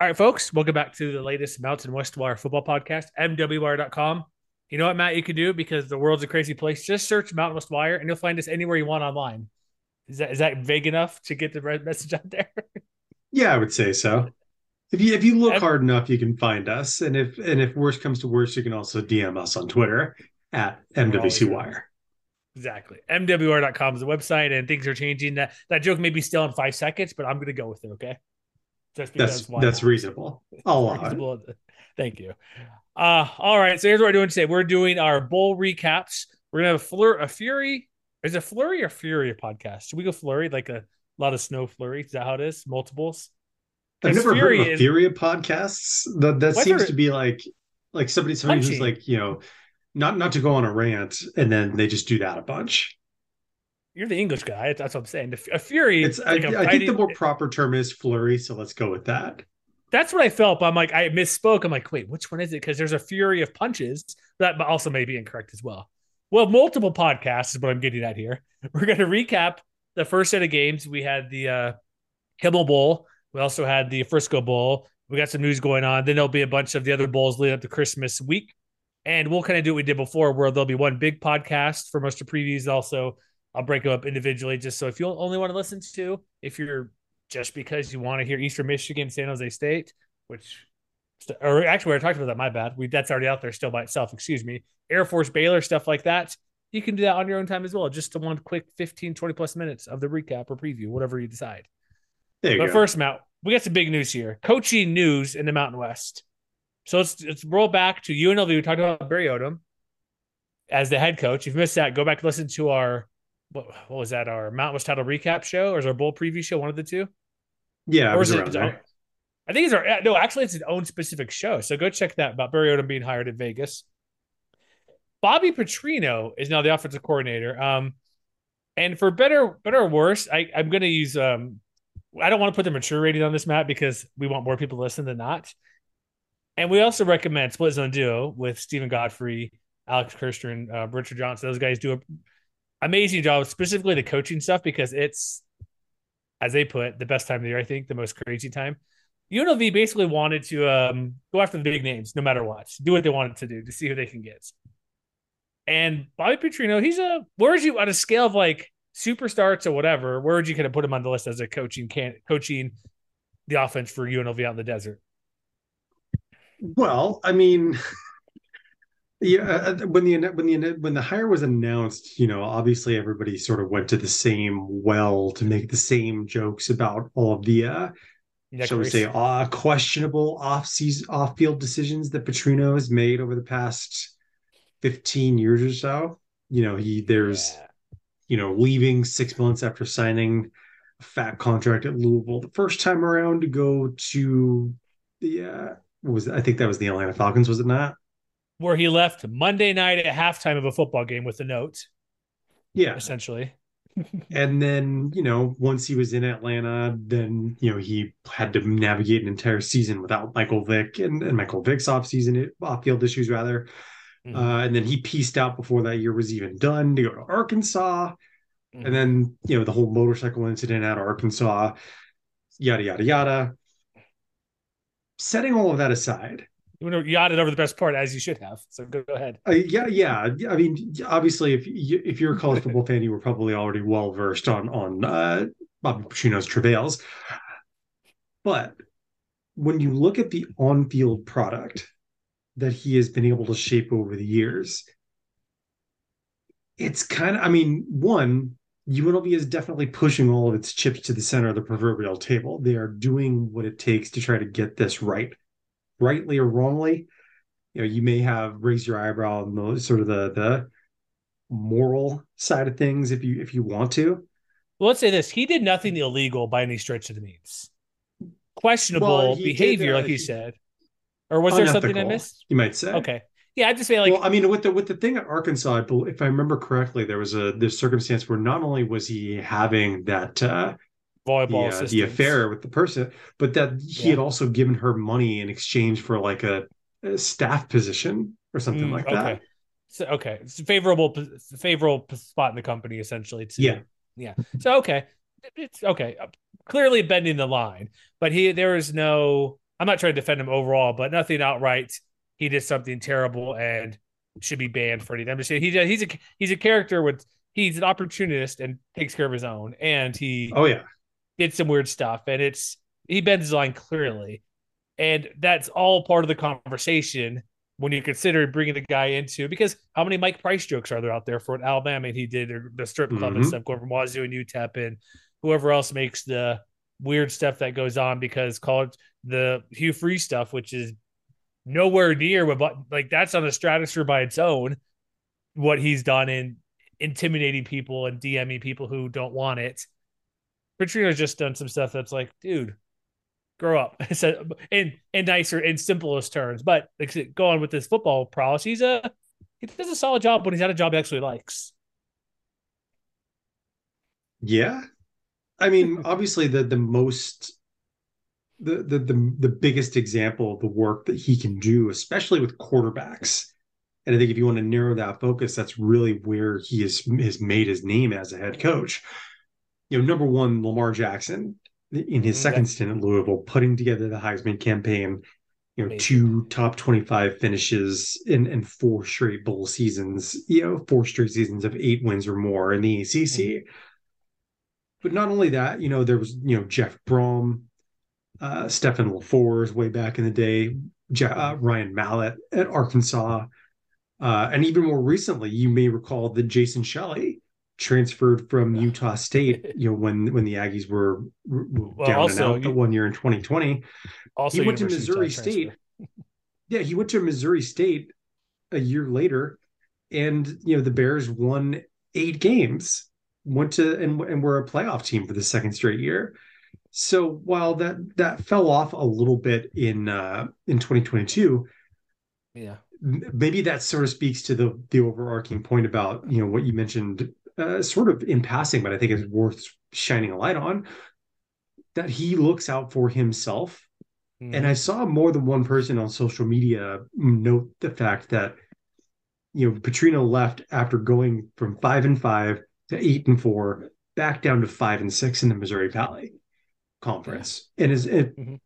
All right, folks, welcome back to the latest Mountain West Wire football podcast, MWWire.com. You know what, Matt, you can do because the world's a crazy place. Just search Mountain West Wire and you'll find us anywhere you want online. Is that is that vague enough to get the right message out there? Yeah, I would say so. If you if you look hard enough, you can find us, and if and if worst comes to worst, you can also DM us on Twitter at MWC Wire. Exactly. MWR.com is the website and things are changing. That that joke may be still in five seconds, but I'm going to go with it, okay? Just That's why that's reasonable. I'll. Reasonable. Thank you. Uh, all right. So here's what we're doing today. We're doing our bowl recaps. We're gonna have a flur a fury. Is it flurry or fury podcast? Should we go flurry like a lot of snow flurry? Is that how it is? Multiples. I've never Fury heard of Fury of podcasts. That that seems to be like like somebody somebody who's like you know not not to go on a rant and then they just do that a bunch. You're the English guy. That's what I'm saying. A fury. It's I, like a I think the more proper term is flurry, so let's go with that. That's what I felt. But I'm like, I misspoke. I'm like, wait, which one is it? Because there's a fury of punches that also may be incorrect as well. Well, multiple podcasts is what I'm getting at here. We're going to recap the first set of games. We had the uh, Kimmel Bowl. We also had the Frisco Bowl. We got some news going on. Then there'll be a bunch of the other bowls leading up to Christmas week. And we'll kind of do what we did before, where there'll be one big podcast for most of the previews. Also, I'll break them up individually just so if you only want to listen to, if you're just because you want to hear Eastern Michigan, San Jose State, which, or actually, we already talked about that. My bad. We that's already out there still by itself. Excuse me. Air Force Baylor stuff like that. You can do that on your own time as well. Just to one quick 15, 20 plus minutes of the recap or preview, whatever you decide. There you But go. first, Matt, we got some big news here. Coaching news in the Mountain West. So let's let's roll back to UNLV. We talked about Barry Odom as the head coach. If you missed that, go back and listen to our what, what was that? Our Mountain West title recap show, or is our bowl preview show one of the two? yeah, I or was is it I think it's our no. Actually, it's its own specific show. So go check that about Barry Odom being hired in Vegas. Bobby Petrino is now the offensive coordinator. Um, and for better, better or worse, I, I'm going to use. Um, I don't want to put the mature rating on this, Matt, because we want more people to listen than not. And we also recommend Split Zone Duo with Stephen Godfrey, Alex Kirshner, uh, Richard Johnson. Those guys do an amazing job, specifically the coaching stuff, because it's, as they put, the best time of the year. I think the most crazy time. UNLV basically wanted to um, go after the big names, no matter what, do what they wanted to do to see who they can get. And Bobby Petrino, he's a where would you on a scale of like superstar to whatever, where would you kind of put him on the list as a coaching can coaching the offense for UNLV out in the desert? Well, I mean, yeah, uh, when the when the when the hire was announced, you know, obviously everybody sort of went to the same well to make the same jokes about all of the, uh, shall we say, uh, questionable off season off field decisions that Petrino has made over the past fifteen years or so. You know, he there's Yeah. you know leaving six months after signing a fat contract at Louisville the first time around to go to the uh, what was? I think that was the Atlanta Falcons, was it not? Where he left Monday night at halftime of a football game with a note, Yeah, essentially. and then, you know, once he was in Atlanta, then, you know, he had to navigate an entire season without Michael Vick and, and Michael Vick's off season, off field issues rather. Mhm. Uh, and then he pieced out before that year was even done to go to Arkansas. Mhm. And then, you know, the whole motorcycle incident at Arkansas, yada, yada, yada. Setting all of that aside, you know, yachted over the best part as you should have. So go, go ahead. uh, yeah, yeah. I mean, obviously, if you, if you're a college football fan, you were probably already well versed on on uh, Bobby Petrino's travails. But when you look at the on field product that he has been able to shape over the years, it's kind of. I mean, one UNLV is definitely pushing all of its chips to the center of the proverbial table. They are doing what it takes to try to get this right, rightly or wrongly you know you may have raised your eyebrow on the sort of the the moral side of things if you if you want to Well, let's say this: he did nothing illegal by any stretch of the means. Questionable Well, behavior, did, uh, like you he- said. Or was there something I missed? you might say Okay. Yeah, I just feel like well i mean with the with the thing at arkansas if i remember correctly there was a this circumstance where not only was he having that uh the, volleyball uh, the affair with the person but that he Yeah. had also given her money in exchange for like a, a staff position or something Mm, like that Okay. So okay, it's a favorable favorable spot in the company essentially. To, Yeah. yeah. So okay, it's okay. Uh, Clearly bending the line, but he there is no. I'm not trying to defend him overall, but nothing outright. He did something terrible and should be banned for anything. I'm just saying he he's a he's a character with he's an opportunist and takes care of his own, and he oh yeah did some weird stuff, and it's he bends his line clearly, and that's all part of the conversation when you consider bringing the guy into because how many Mike Price jokes are there out there for what Alabama and he did or the strip club and Mhm. stuff going from Wazoo and UTEP and whoever else makes the weird stuff that goes on because college the Hugh Freeze stuff, which is nowhere near what like that's on a stratosphere by its own. What he's done in intimidating people and DMing people who don't want it. Petrino's just done some stuff that's like, dude, grow up. So, in in nicer, in simplest terms. But like, I said, go on with this football prowess. He's a he does a solid job when he's at a job he actually likes. Yeah. I mean, obviously the the most the, the the the biggest example of the work that he can do, especially with quarterbacks. And I think if you want to narrow that focus, that's really where he has has made his name as a head coach. You know, number one, Lamar Jackson in his second that- stint at Louisville, putting together the Heisman campaign, you know, Amazing. two top 25 finishes in, in four straight bowl seasons, you know, four straight seasons of eight wins or more in the ACC. But not only that, you know, there was, you know, Jeff Brohm, uh, Stefan LeFors way back in the day, Je- uh, Ryan Mallett at Arkansas. Uh, and even more recently, you may recall that Jason Shelley transferred from Utah State, you know, when when the Aggies were, were down also, and out the one year in 2020 Also, he went to University of Missouri State. Yeah, he went to Missouri State a year later, and you know the Bears won eight games, went to and and were a playoff team for the second straight year. So while that that fell off a little bit in uh, in 2022, Yeah. maybe that sort of speaks to the the overarching point about you know what you mentioned, uh, sort of in passing, but I think it's worth shining a light on. That he looks out for himself and I saw more than one person on social media note the fact that you know Petrino left after going from five and five to eight and four, back down to five and six in the Missouri Valley Conference. And is it, Mhm.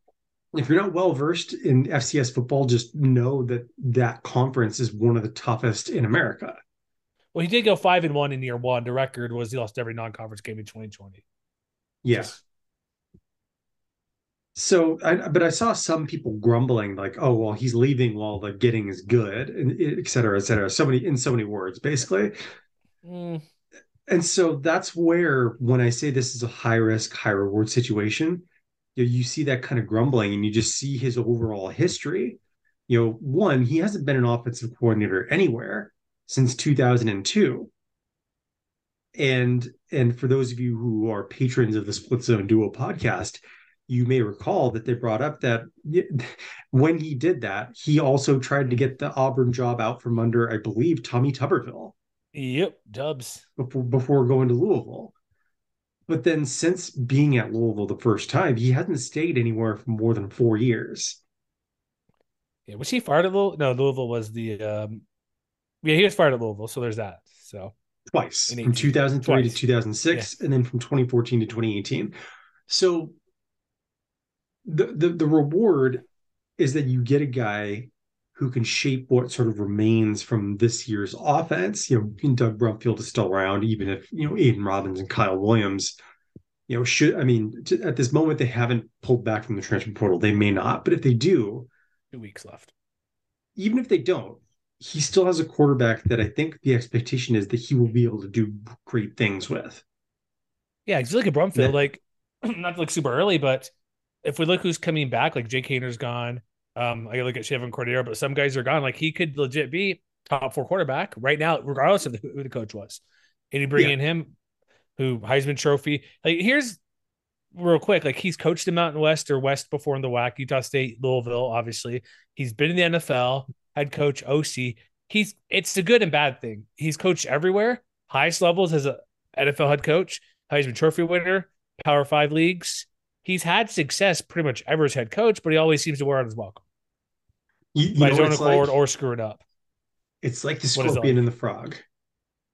if you're not well versed in FCS football, just know that that conference is one of the toughest in America. Well, he did go five and one in year one. The record was he lost every non-conference game in 2020. Yeah. So, I, but I saw some people grumbling, like, "Oh, well, he's leaving while the getting is good," and et cetera, et cetera. So many in so many words, basically. Mm, And so that's where, when I say this is a high risk, high reward situation, you, you see that kind of grumbling, and you just see his overall history. You know, one, he hasn't been an offensive coordinator anywhere since 2002. And and for those of you who are patrons of the Split Zone Duo podcast, you may recall that they brought up that when he did that, he also tried to get the Auburn job out from under, I believe, Tommy Tuberville yep, Dubs. before before going to Louisville. But then since being at Louisville the first time, he hasn't stayed anywhere for more than four years. Yeah, was he fired at Louisville? No, Louisville was the um yeah, he was fired at Louisville, so there's that. So twice In from 18. 2003 Twice. to 2006 and then from 2014 to 2018 so the, the the reward is that you get a guy who can shape what sort of remains from this year's offense you know doug brumfield is still around even if you know aiden robbins and kyle williams you know should i mean to, at this moment they haven't pulled back from the transfer portal they may not but if they do two weeks left. even if they don't, he still has a quarterback that I think the expectation is that he will be able to do great things with. Yeah, you look at Brumfield, Yeah. like not like super early, but if we look who's coming back, like Jake Haener's gone. Um, I look at Chevan Cordeiro, but some guys are gone. Like he could legit be top four quarterback right now, regardless of who the coach was. And you bring Yeah. in him, who Heisman Trophy. Like here's real quick, like he's coached in Mountain West or West before in the WAC, Utah State, Louisville, obviously. He's been in the NFL, head coach, OC. He's it's a good and bad thing. He's coached everywhere, highest levels as a NFL head coach, Heisman Trophy winner, Power Five leagues. He's had success pretty much ever as head coach, but he always seems to wear out his welcome You, you by know his own it's accord like? or screwing up. It's like the scorpion and the frog.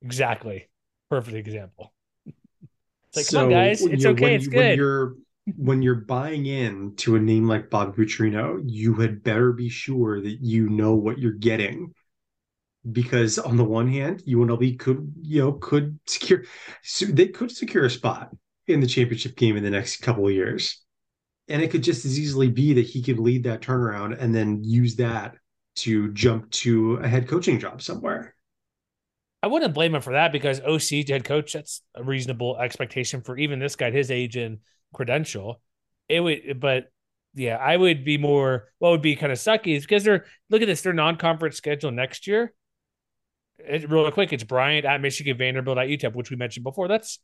Exactly. Perfect example. It's like, So, come on, guys. It's okay. when It's you- When good. you're when you're buying in to a name like Bob Petrino, you had better be sure that you know what you're getting. Because on the one hand, UNLV could, you know, could secure they could secure a spot in the championship game in the next couple of years. And it could just as easily be that he could lead that turnaround and then use that to jump to a head coaching job somewhere. I wouldn't blame him for that because OC head coach, that's a reasonable expectation for even this guy at his age and credential. It would, but yeah, I would be more, what would be kind of sucky is because they're, look at this, their non conference schedule next year. It, real quick, it's Bryant at Michigan, Vanderbilt at UTEP, which we mentioned before. That's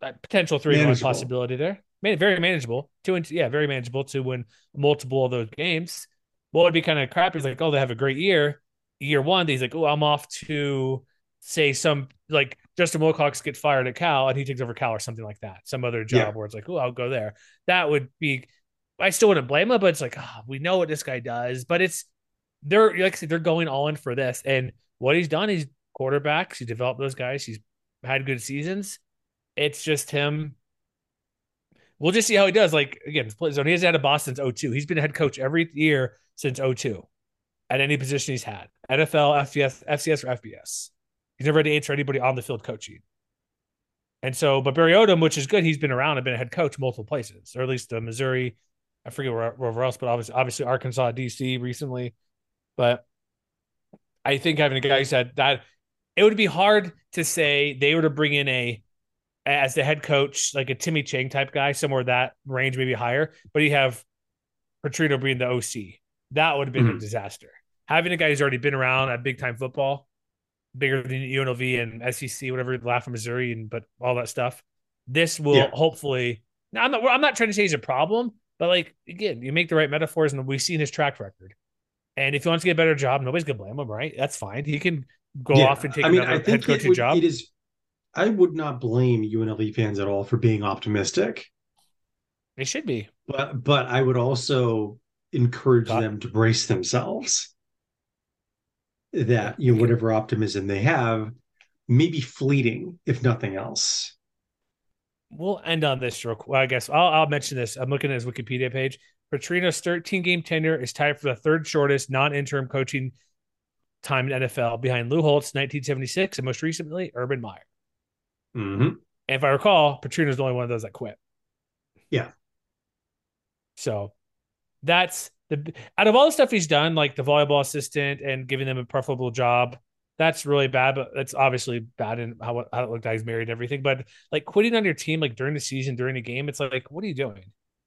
a potential three one possibility there. Man, very manageable. Two and yeah, very manageable to win multiple of those games. What would be kind of crappy is like, oh, they have a great year. Year one, he's like, oh, I'm off to say some like Justin Wilcox gets fired at Cal and he takes over Cal or something like that. Some other job Yeah. where it's like, oh, I'll go there. That would be. I still wouldn't blame him, but it's like, oh, we know what this guy does. But it's they're like they're going all in for this, and what he's done, he's quarterbacks. he developed those guys. He's had good seasons. It's just him. We'll just see how he does. Like again, split zone. He hasn't had a boss since 02. He's been a head coach every year since 02 at any position he's had. NFL, FBS, FCS, or FBS. He's never had to answer anybody on the field coaching. And so, but Barry Odom, which is good, he's been around and been a head coach multiple places, or at least the Missouri, I forget where, wherever else, but obviously, obviously Arkansas, DC recently. But I think having a guy who said that it would be hard to say they were to bring in a as the head coach, like a Timmy Chang type guy, somewhere that range maybe higher, but you have Petrino being the OC. That would have been a Mhm. disaster. Having a guy who's already been around at big time football, bigger than UNLV and SEC, whatever, laugh from Missouri and but all that stuff. This will Yeah. hopefully. Now, I'm not. I'm not trying to say he's a problem, but like again, you make the right metaphors, and we've seen his track record. And if he wants to get a better job, nobody's gonna blame him, right? That's fine. He can go Yeah, off and take I mean, another I think it, coaching would, job. it is. I would not blame UNLV fans at all for being optimistic, They should be. but but I would also encourage Got- them to brace themselves. That you know whatever optimism they have may be fleeting, if nothing else. We'll end on this real quick. I guess I'll, I'll mention this. I'm looking at his Wikipedia page. Petrino's 13 game tenure is tied for the third shortest non interim coaching time in NFL behind Lou Holtz, 1976, and most recently, Urban Meyer. hmm And if I recall, Petrino's the only one of those that quit. Yeah. So that's the out of all the stuff he's done, like the volleyball assistant and giving them a preferable job, that's really bad. But that's obviously bad in how, how it looked like he's married and everything. But like quitting on your team, like during the season, during the game, it's like, what are you doing?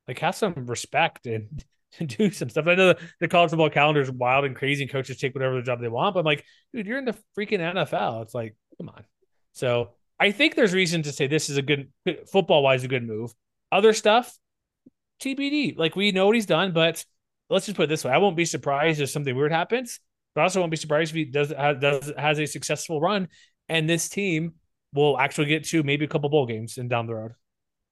Like have some respect and, do some stuff. I know the, the college football calendar is wild and crazy, and coaches take whatever the job they want. But I'm like, dude, you're in the freaking NFL. It's like, come on. So I think there's reason to say this is a good football wise a good move. Other stuff, TBD. Like we know what he's done, but let's just put it this way: I won't be surprised if something weird happens, but I also won't be surprised if he does has, does has a successful run, and this team will actually get to maybe a couple bowl games and down the road.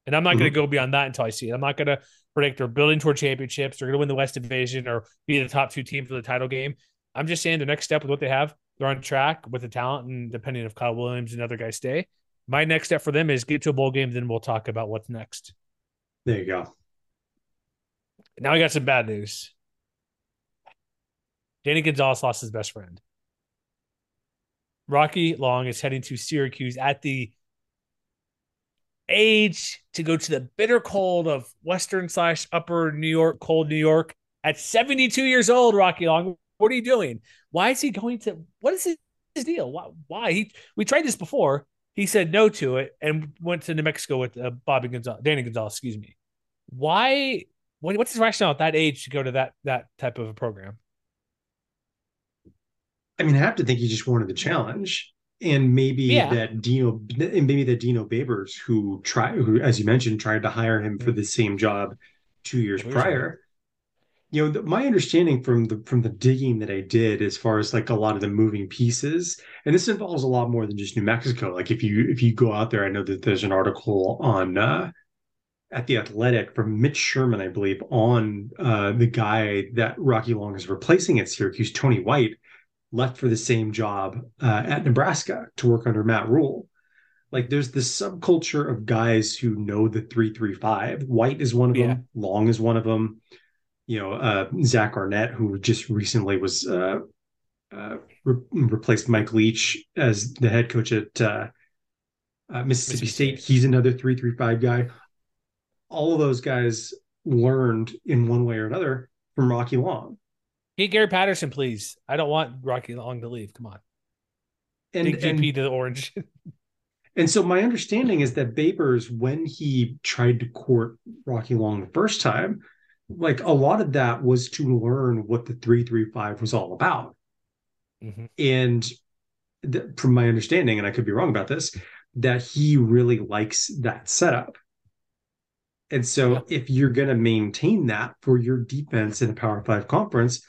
And I'm not going Mhm. to go beyond that until I see it. I'm not going to predict they're building toward championships. They're going to win the West Division or be the top two team for the title game. I'm just saying the next step with what they have, they're on track with the talent, and depending if Kyle Williams and other guys stay, my next step for them is get to a bowl game. Then we'll talk about what's next. There you go. Now I got some bad news. Danny Gonzalez lost his best friend. Rocky Long is heading to Syracuse at the age to go to the bitter cold of Western slash Upper New York, cold New York at 72 years old. Rocky Long, what are you doing? Why is he going to? What is his, deal? Why? Why he? We tried this before. He said no to it and went to New Mexico with uh, Bobby Gonzalez, Danny Gonzalez. Excuse me. Why? What, what's his rationale at that age to go to that that type of a program? I mean, I have to think he just wanted the challenge, and maybe Yeah. that Dino, and maybe that Dino Babers, who tried, who as you mentioned, tried to hire him for the same job two years Two years prior. You know, the, my understanding from the from the digging that I did, as far as like a lot of the moving pieces, and this involves a lot more than just New Mexico. Like if you if you go out there, I know that there's an article on uh, at the Athletic from Mitch Sherman, I believe, on uh, the guy that Rocky Long is replacing at Syracuse, Tony White, left for the same job uh, at Nebraska to work under Matt Rhule. Like there's this subculture of guys who know the three three five. White is one of Yeah. them. Long is one of them. You know, uh, Zach Arnett, who just recently was uh, uh, re- replaced Mike Leach as the head coach at uh, uh, Mississippi Mississippi State. State. He's another three three five guy. All of those guys learned in one way or another from Rocky Long. Get Gary Patterson, please. I don't want Rocky Long to leave. Come on, And, big and GP to the orange. And so my understanding is that Babers, when he tried to court Rocky Long the first time, like a lot of that was to learn what the 335 was all about. Mhm. And th- from my understanding, and I could be wrong about this, that he really likes that setup. And so if you're going to maintain that for your defense in a Power 5 conference,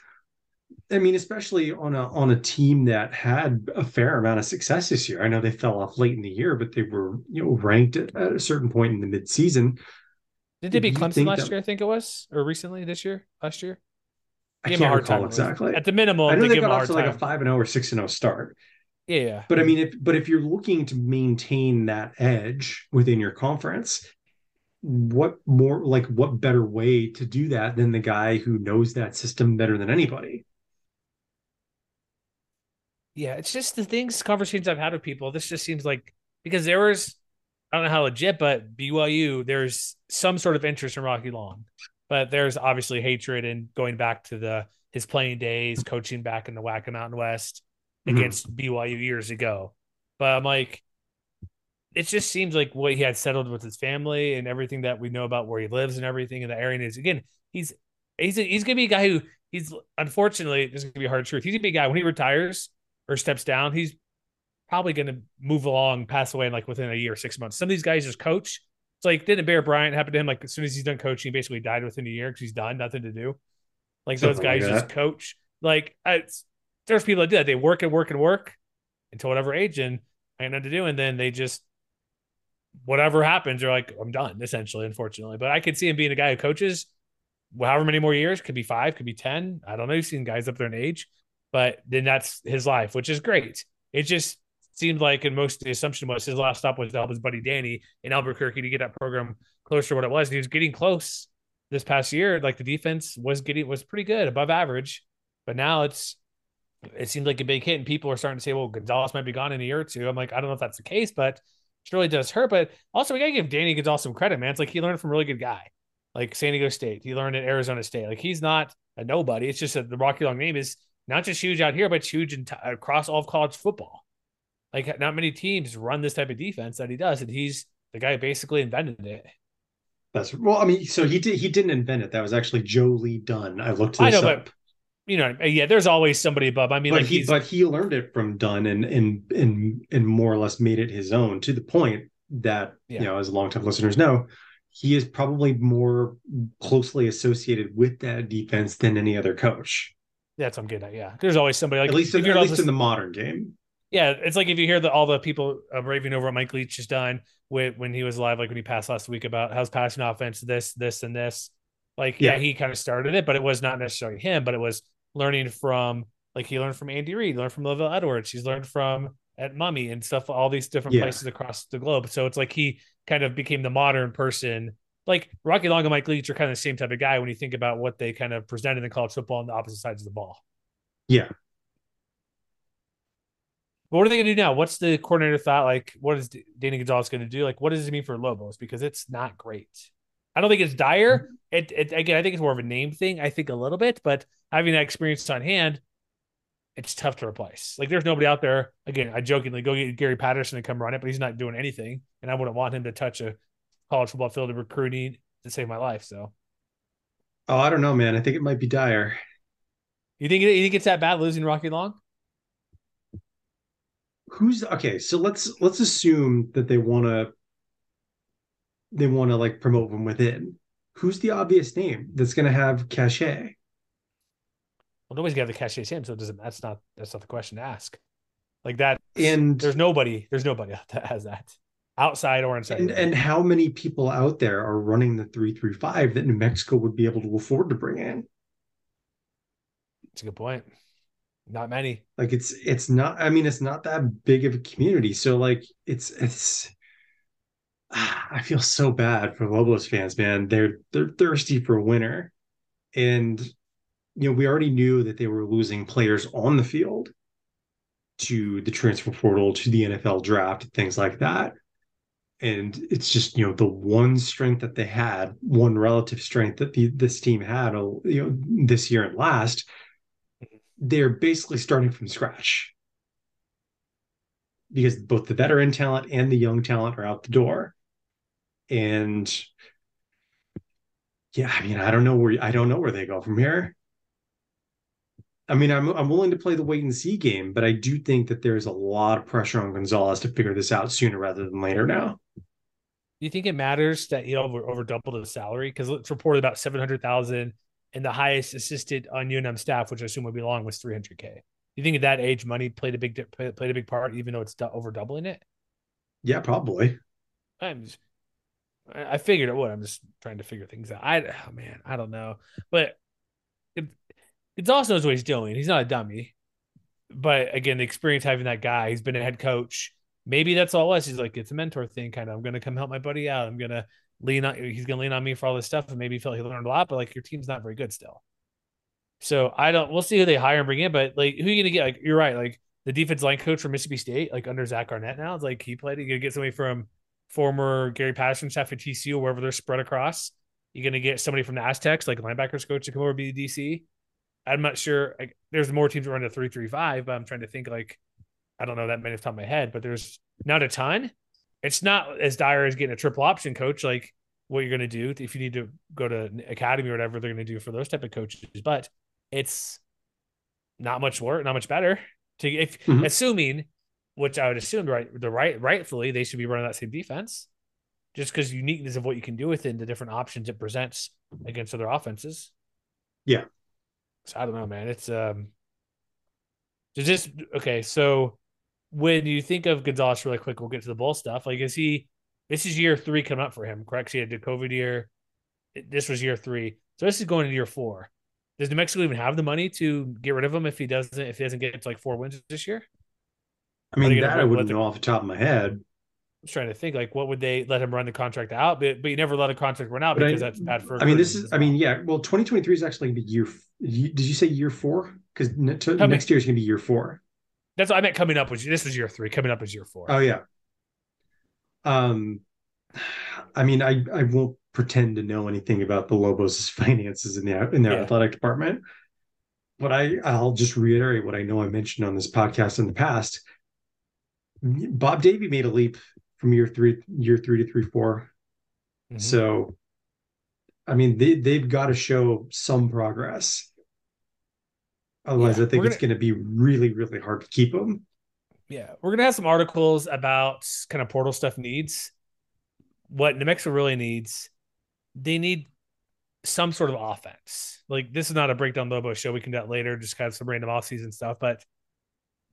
I mean, especially on a on a team that had a fair amount of success this year. I know they fell off late in the year, but they were you know ranked at, at a certain point in the midseason. Did they beat Clemson last that- year? I think it was, or recently this year, last year. I Give 'em a can't recall exactly. At the minimum, I know they, they got off to like a time. five and zero or six and zero start. Yeah, yeah. But I mean, if but if you're looking to maintain that edge within your conference, what more like what better way to do that than the guy who knows that system better than anybody? Yeah, it's just the things, conversations I've had with people. This just seems like because there was, I don't know how legit, but BYU, there's some sort of interest in Rocky Long, but there's obviously hatred and going back to the his playing days, coaching back in the Wacker Mountain West Mhm. against BYU years ago. But I'm like, it just seems like what he had settled with his family and everything that we know about where he lives and everything in the area. Is again, he's he's a, he's gonna be a guy who he's unfortunately this is gonna be a hard truth. He's gonna be a guy when he retires or steps down, he's probably gonna move along, pass away in like within a year, or six months. Some of these guys just coach. It's like didn't Bear Bryant happen to him? Like as soon as he's done coaching, he basically died within a year because he's done, nothing to do. Like those like guys just coach. Like it's, there's people that do that. They work and work and work until whatever age and I ain't nothing to do, and then they just whatever happens, you're like, I'm done, essentially, unfortunately. But I could see him being a guy who coaches however many more years, could be five, could be 10. I don't know. You've seen guys up there in age, but then that's his life, which is great. It just seemed like, and most the assumption was his last stop was to help his buddy Danny in Albuquerque to get that program closer to what it was. And he was getting close this past year. Like the defense was getting, was pretty good, above average. But now it's, it seems like a big hit, and people are starting to say, well, Gonzalez might be gone in a year or two. I'm like, I don't know if that's the case, but it really does hurt. But also, we got to give Danny Gonzalez some credit, man. It's like he learned from a really good guy, like San Diego State. He learned at Arizona State. Like he's not a nobody. It's just that the Rocky Long name is not just huge out here, but it's huge in t- across all of college football. Like not many teams run this type of defense that he does, and he's the guy who basically invented it. That's well, I mean, so he did he didn't invent it. That was actually Joe Lee Dunn. I looked I this know, up. but you know, yeah, there's always somebody above. I mean, but like he but he learned it from Dunn and and and and more or less made it his own to the point that Yeah. you know, as longtime listeners know, he is probably more closely associated with that defense than any other coach. that's what I'm getting at. Yeah, there's always somebody like at least if in, you're at least in the modern game. Yeah, it's like if you hear that all the people uh, raving over what Mike Leach has done with when he was live, like when he passed last week about how's passing offense, this, this, and this. Like, yeah, Yeah. he kind of started it, but it was not necessarily him, but it was learning from like he learned from Andy Reid, learned from LaVell Edwards, he's learned from Hal Mumme and stuff, all these different Yeah. places across the globe. So it's like he kind of became the modern person. Like Rocky Long and Mike Leach are kind of the same type of guy when you think about what they kind of presented in college football on the opposite sides of the ball. Yeah. But what are they going to do now? What's the coordinator thought? Like, what is Danny Gonzalez going to do? Like, what does it mean for Lobos? Because it's not great. I don't think it's dire. Mm-hmm. It, it again, I think it's more of a name thing. I think a little bit, but having that experience on hand, it's tough to replace. Like, there's nobody out there. Again, I jokingly go get Gary Patterson to come run it, but he's not doing anything, and I wouldn't want him to touch a college football field of recruiting to save my life. So, Oh, I don't know, man. I think it might be dire. you think you think it's that bad losing Rocky Long? Who's okay? So let's let's assume that they want to they want to like promote from within. Who's the obvious name that's going to have cachet? Well, nobody's gonna have the cachet Sam, so it doesn't. That's not that's not the question to ask. Like that, And there's nobody. There's nobody that has that outside or inside. and and how many people out there are running the 335 that New Mexico would be able to afford to bring in? That's a good point. Not many. Like it's it's not I mean it's not that big of a community. So like it's it's I feel so bad for Lobos fans, man. They're they're thirsty for a winner. And you know, we already knew that they were losing players on the field to the transfer portal, to the NFL draft, things like that. And it's just, you know, the one strength that they had, one relative strength that the, this team had, uh, you know, this year and last, they're basically starting from scratch because both the veteran talent and the young talent are out the door. And yeah, I mean, I don't know where I don't know where they go from here. I mean, I'm I'm willing to play the wait and see game, but I do think that there's a lot of pressure on Gonzalez to figure this out sooner rather than later now. Do you think it matters that he over over doubled his salary? Because it's reported about seven hundred thousand, and the highest assisted on UNM staff, which I assume would be long, was three hundred k. Do you think at that age money played a big played a big part, even though it's over doubling it? Yeah, probably. I'm just, I figured it would. I'm just trying to figure things out. I, oh man, I don't know, but Gonzalez knows what he's doing. He's not a dummy, but again, the experience having that guy, he's been a head coach. Maybe that's all is. He's like, it's a mentor thing, kind of. I'm gonna come help my buddy out. I'm gonna lean on. He's gonna lean on me for all this stuff, and maybe he felt he learned a lot. But like, your team's not very good still. So I don't. We'll see who they hire and bring in. But like, who are you gonna get? Like, you're right. Like the defense line coach from Mississippi State, like under Zach Arnett now, it's like he played. You're gonna get somebody from former Gary Patterson staff at TCU, wherever they're spread across. You're gonna get somebody from the Aztecs, like linebackers coach, to come over to be the DC. I'm not sure. Like, there's more teams that run a three three five, but I'm trying to think like I don't know that many off the top of my head, but there's not a ton. It's not as dire as getting a triple option coach, like what you're gonna do if you need to go to an academy or whatever they're gonna do for those type of coaches. But it's not much work, not much better. To if Mhm. assuming, which I would assume right the right rightfully they should be running that same defense, just because uniqueness of what you can do within the different options it presents against other offenses. Yeah. So I don't know, man. It's um this okay, so when you think of Gonzalez really quick, we'll get to the bull stuff. Like is he this is year three coming up for him, correct? So he had the COVID year. This was year three. So this is going into year four. Does New Mexico even have the money to get rid of him if he doesn't if he doesn't get to like four wins this year? I mean, Are they gonna that I wouldn't know off the top of my head. Trying to think like what would they let him run the contract out? But but you never let a contract run out But I- because that's bad for. I mean, this is. I mean, yeah. Well, 2023 is actually going to be year. Did you say year four? Because next year is going to be year four. that's what I meant. Coming up was this is year three. Coming up is year four. Oh yeah. Um, I mean, I I won't pretend to know anything about the Lobos' finances in the in their Yeah. athletic department, but I I'll just reiterate what I know I mentioned on this podcast in the past. Bob Davie made a leap from year three year three to three four. Mhm. So, I mean, they they've got to show some progress. Otherwise, Yeah, I think we're it's going to be really, really hard to keep them. Yeah, we're gonna have some articles about kind of portal stuff needs. What New Mexico really needs, they need some sort of offense. Like this is not a breakdown Lobo show. We can do that later, just kind of some random off season stuff. But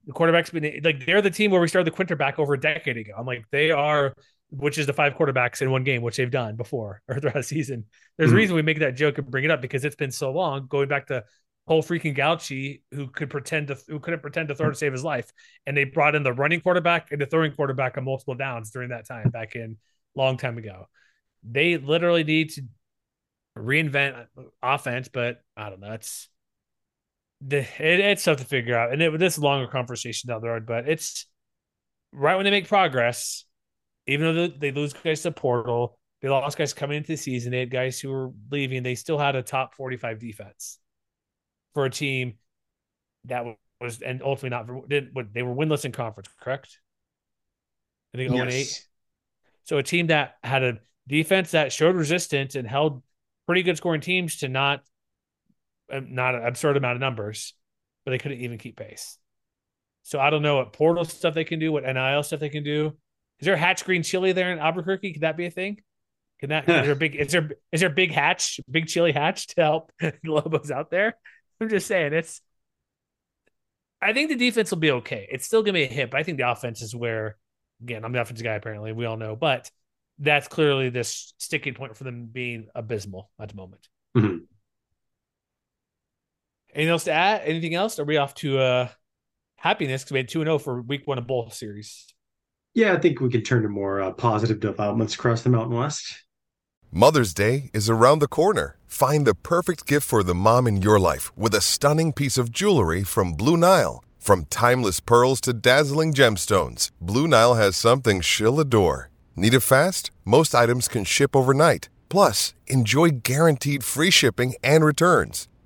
The quarterback's been like they're the team where we started the Quinter back over a decade ago. I'm like they are, which is the five quarterbacks in one game, which they've done before or throughout the season. There's Mhm. a reason we make that joke and bring it up because it's been so long, going back to whole freaking Gauchi who could pretend to who couldn't pretend to throw to save his life, and they brought in the running quarterback and the throwing quarterback on multiple downs during that time back in long time ago. They literally need to reinvent offense, but I don't know. It's the it, it's tough to figure out, and it, this a longer conversation down the road. But it's right when they make progress, even though they, lose guys to portal, they lost guys coming into the season. They had guys who were leaving. They still had a top forty-five defense for a team that was and ultimately not did what they were winless in conference. Correct? I think 0 and 8. So a team that had a defense that showed resistance and held pretty good scoring teams to not not an absurd amount of numbers, but they couldn't even keep pace. So I don't know what portal stuff they can do, what NIL stuff they can do. Is there a hatch green chili there in Albuquerque? Could that be a thing? Can that is there a big is there is there big hatch, big chili hatch to help the Lobos out there? I'm just saying it's I think the defense will be okay. It's still gonna be a hit, but I think the offense is where again, I'm the offensive guy apparently, we all know, but that's clearly this sticking point for them being abysmal at the moment. Mhm. Anything else to add? Anything else? Are we off to uh happiness because we had 2 and 0 for week one of bowl series? Yeah, I think we can turn to more uh, positive developments across the Mountain West. Mother's Day is around the corner. Find the perfect gift for the mom in your life with a stunning piece of jewelry from Blue Nile. From timeless pearls to dazzling gemstones, Blue Nile has something she'll adore. Need it fast? Most items can ship overnight. Plus, enjoy guaranteed free shipping and returns.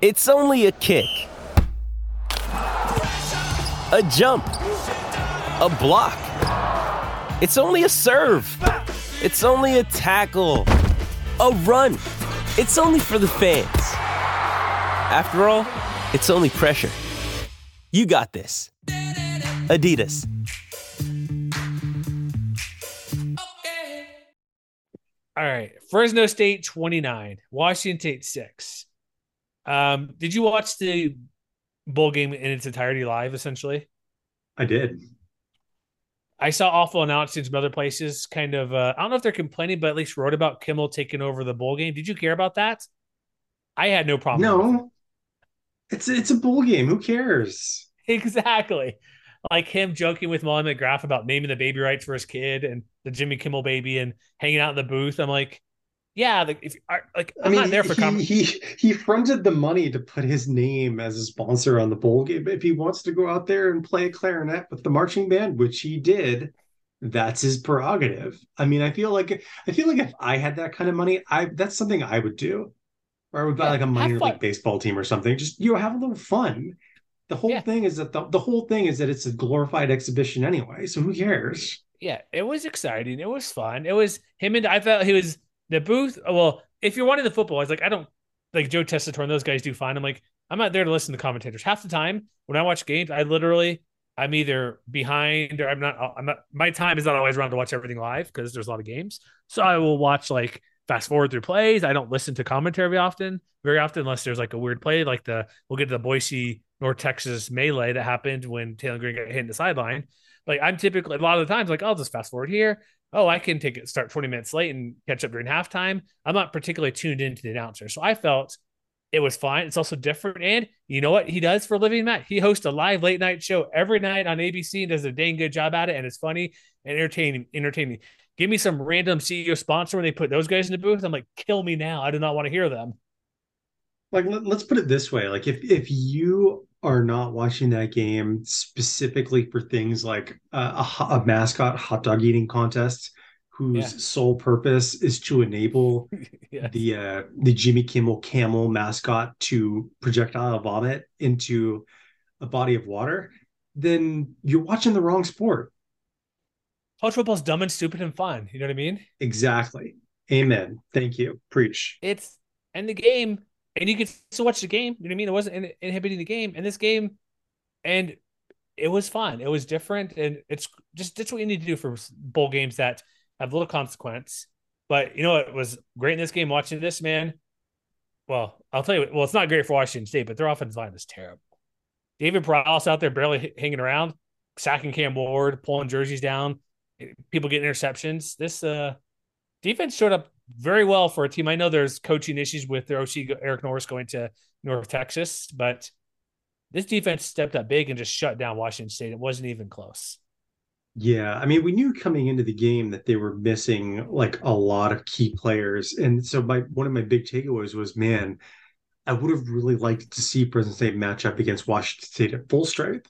It's only a kick, a jump, a block. It's only a serve. It's only a tackle, a run. It's only for the fans. After all, it's only pressure. You got this. Adidas. All right. Fresno State 29, Washington State 6. Um, did you watch the bowl game in its entirety live, essentially? I did. I saw awful announcements from other places, kind of. Uh, I don't know if they're complaining, but at least wrote about Kimmel taking over the bowl game. Did you care about that? I had no problem. No, it's it's a bowl game. Who cares? Exactly. Like him joking with Molly McGrath about naming the baby rights for his kid and the Jimmy Kimmel baby and hanging out in the booth. I'm like, yeah, like if I like I'm I mean, not there for he, com- he he fronted the money to put his name as a sponsor on the bowl game. If he wants to go out there and play clarinet with the marching band, which he did, that's his prerogative. I mean, I feel like I feel like if I had that kind of money, I that's something I would do. Or I would buy Yeah, like a minor league baseball team or something. Just you know, have a little fun. The whole Yeah. thing is that the, the whole thing is that it's a glorified exhibition anyway. So who cares? yeah, it was exciting. It was fun. It was him and I felt he was the booth. Well, if you're wanting the football, I was like, I don't like Joe Tessitore and those guys do fine. I'm like, I'm not there to listen to commentators. Half the time when I watch games, I literally I'm either behind or I'm not. I'm not. My time is not always around to watch everything live because there's a lot of games. So I will watch like fast forward through plays. I don't listen to commentary often, very often unless there's like a weird play, like the we'll get to the Boise North Texas melee that happened when Taylen Green got hit in the sideline. Like I'm typically a lot of the times like I'll just fast forward here. Oh, I can take it start 20 minutes late and catch up during halftime. I'm not particularly tuned into the announcer. So I felt it was fine. It's also different. And you know what he does for a living, Matt? He hosts a live late night show every night on ABC and does a dang good job at it. And it's funny and entertaining. Entertaining. Give me some random CEO sponsor when they put those guys in the booth. I'm like, kill me now. I do not want to hear them. like let, us put it this way like if if you are not watching that game specifically for things like a, a, mascot hot dog eating contest whose yeah. sole purpose is to enable yes. the uh, the Jimmy Kimmel camel mascot to projectile vomit into a body of water, then you're watching the wrong sport. College football's dumb and stupid and fun. You know what I mean? Exactly. Amen. Thank you. Preach. It's and the game, and you can still watch the game. You know what I mean? It wasn't inhibiting the game. And this game, and it was fun. It was different, and it's just that's what you need to do for bowl games that have little consequence. But you know what was great in this game? Watching this man. Well, I'll tell you. Well, it's not great for Washington State, but their offensive line is terrible. David Prowse out there barely hanging around, sacking Cam Ward, pulling jerseys down, people getting interceptions. This uh defense showed up very well for a team. I know there's coaching issues with their OC Eric Morris going to North Texas, but this defense stepped up big and just shut down Washington State. It wasn't even close. Yeah, I mean, we knew coming into the game that they were missing like a lot of key players, and so my one of my big takeaways was, man, I would have really liked to see Fresno State match up against Washington State at full strength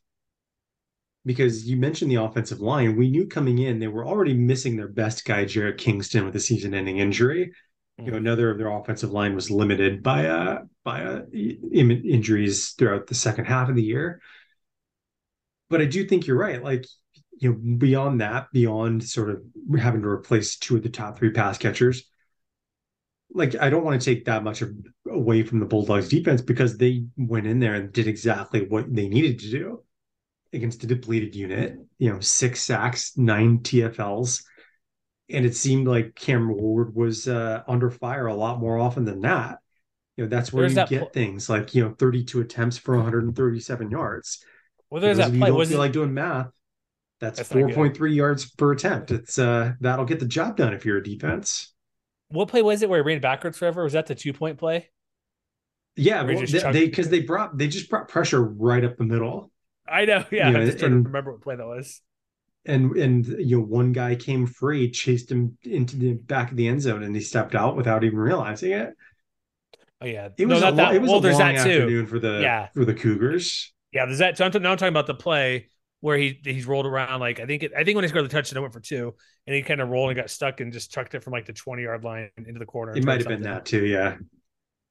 because you mentioned the offensive line. We knew coming in they were already missing their best guy, Jarrett Kingston, with a season-ending injury. Mm-hmm. You know, another of their offensive line was limited by uh by uh, injuries throughout the second half of the year. But I do think you're right. Like you know, beyond that, beyond sort of having to replace two of the top three pass catchers, like I don't want to take that much of, away from the Bulldogs defense because they went in there and did exactly what they needed to do against a depleted unit, you know, six sacks, nine TFLs. And it seemed like Cam Ward was uh, under fire a lot more often than that. You know, that's where there's you that get pl- things like, you know, 32 attempts for 137 yards. Well, there's that play. You don't feel like doing math. That's, that's 4.3 yards per attempt. It's uh that'll get the job done if you're a defense. What play was it where he ran backwards forever? Was that the two point play? Yeah, well, they because they, they brought they just brought pressure right up the middle. I know. Yeah, you know, I just trying to remember what play that was. And and you know, one guy came free, chased him into the back of the end zone, and he stepped out without even realizing it. Oh yeah, it was no, a, that. It was well, a long afternoon for the yeah. for the Cougars. Yeah, there's that. So I'm, now I'm talking about the play where he he's rolled around like I think it, I think when he scored the touchdown, it went for two, and he kind of rolled and got stuck and just chucked it from like the 20 yard line into the corner. It might have been that too, yeah